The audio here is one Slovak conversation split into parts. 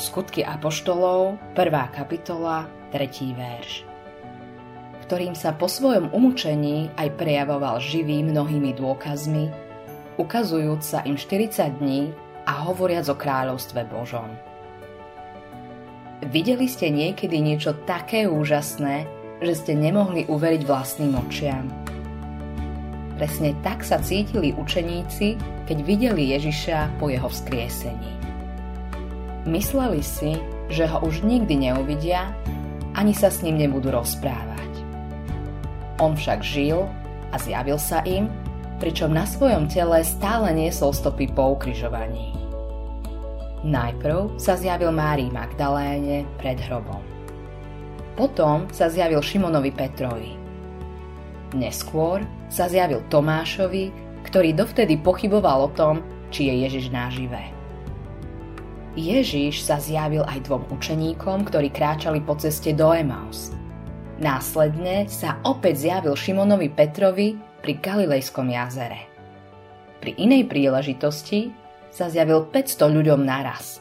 Skutky Apoštolov, 1. kapitola, 3. verš ktorým sa po svojom umúčení aj prejavoval živý mnohými dôkazmi, ukazujúc sa im 40 dní a hovoriac o kráľovstve Božom. Videli ste niekedy niečo také úžasné, že ste nemohli uveriť vlastným očiam. Presne tak sa cítili učeníci, keď videli Ježiša po jeho vzkriesení. Mysleli si, že ho už nikdy neuvidia, ani sa s ním nebudú rozprávať. On však žil a zjavil sa im, pričom na svojom tele stále niesol stopy po ukrižovaní. Najprv sa zjavil Márii Magdaléne pred hrobom. Potom sa zjavil Šimonovi Petrovi. Neskôr sa zjavil Tomášovi, ktorý dovtedy pochyboval o tom, či je Ježiš naživé. Ježiš sa zjavil aj dvom učeníkom, ktorí kráčali po ceste do Emaus – Následne sa opäť zjavil Šimonovi Petrovi pri Galilejskom jazere. Pri inej príležitosti sa zjavil 500 ľuďom naraz.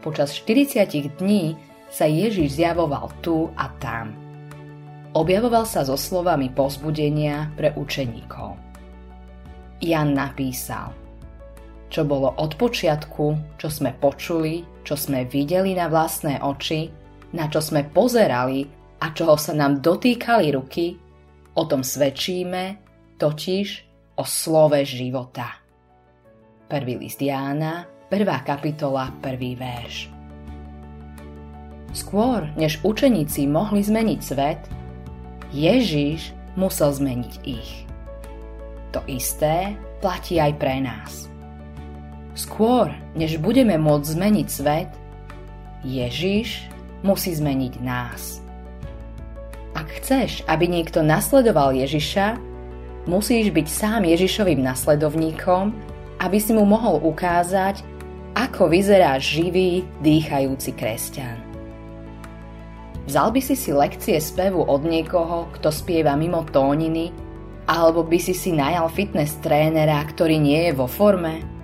Počas 40 dní sa Ježiš zjavoval tu a tam. Objavoval sa so slovami pozbudenia pre učeníkov. Jan napísal – čo bolo od počiatku, čo sme počuli, čo sme videli na vlastné oči, na čo sme pozerali a čoho sa nám dotýkali ruky, o tom svedčíme, totiž o slove života. Prvý list Jána, prvá kapitola, prvý verš. Skôr, než učeníci mohli zmeniť svet, Ježiš musel zmeniť ich. To isté platí aj pre nás. Skôr, než budeme môcť zmeniť svet, Ježiš musí zmeniť nás. Ak chceš, aby niekto nasledoval Ježiša, musíš byť sám Ježišovým nasledovníkom, aby si mu mohol ukázať, ako vyzerá živý, dýchajúci kresťan. Vzal by si si lekcie spevu od niekoho, kto spieva mimo tóniny, alebo by si si najal fitness trénera, ktorý nie je vo forme?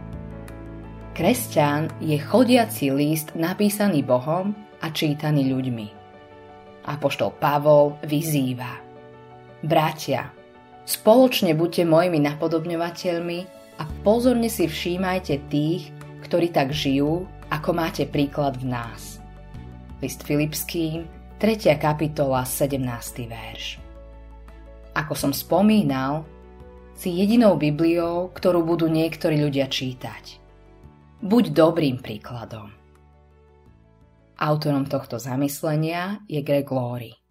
Kresťan je chodiaci list napísaný Bohom a čítaný ľuďmi. Apoštol Pavol vyzýva. Bratia, spoločne buďte mojimi napodobňovateľmi a pozorne si všímajte tých, ktorí tak žijú, ako máte príklad v nás. List Filipským, 3. kapitola, 17. verš. Ako som spomínal, si jedinou Bibliou, ktorú budú niektorí ľudia čítať. Buď dobrým príkladom. Autorom tohto zamyslenia je Greg Laurie.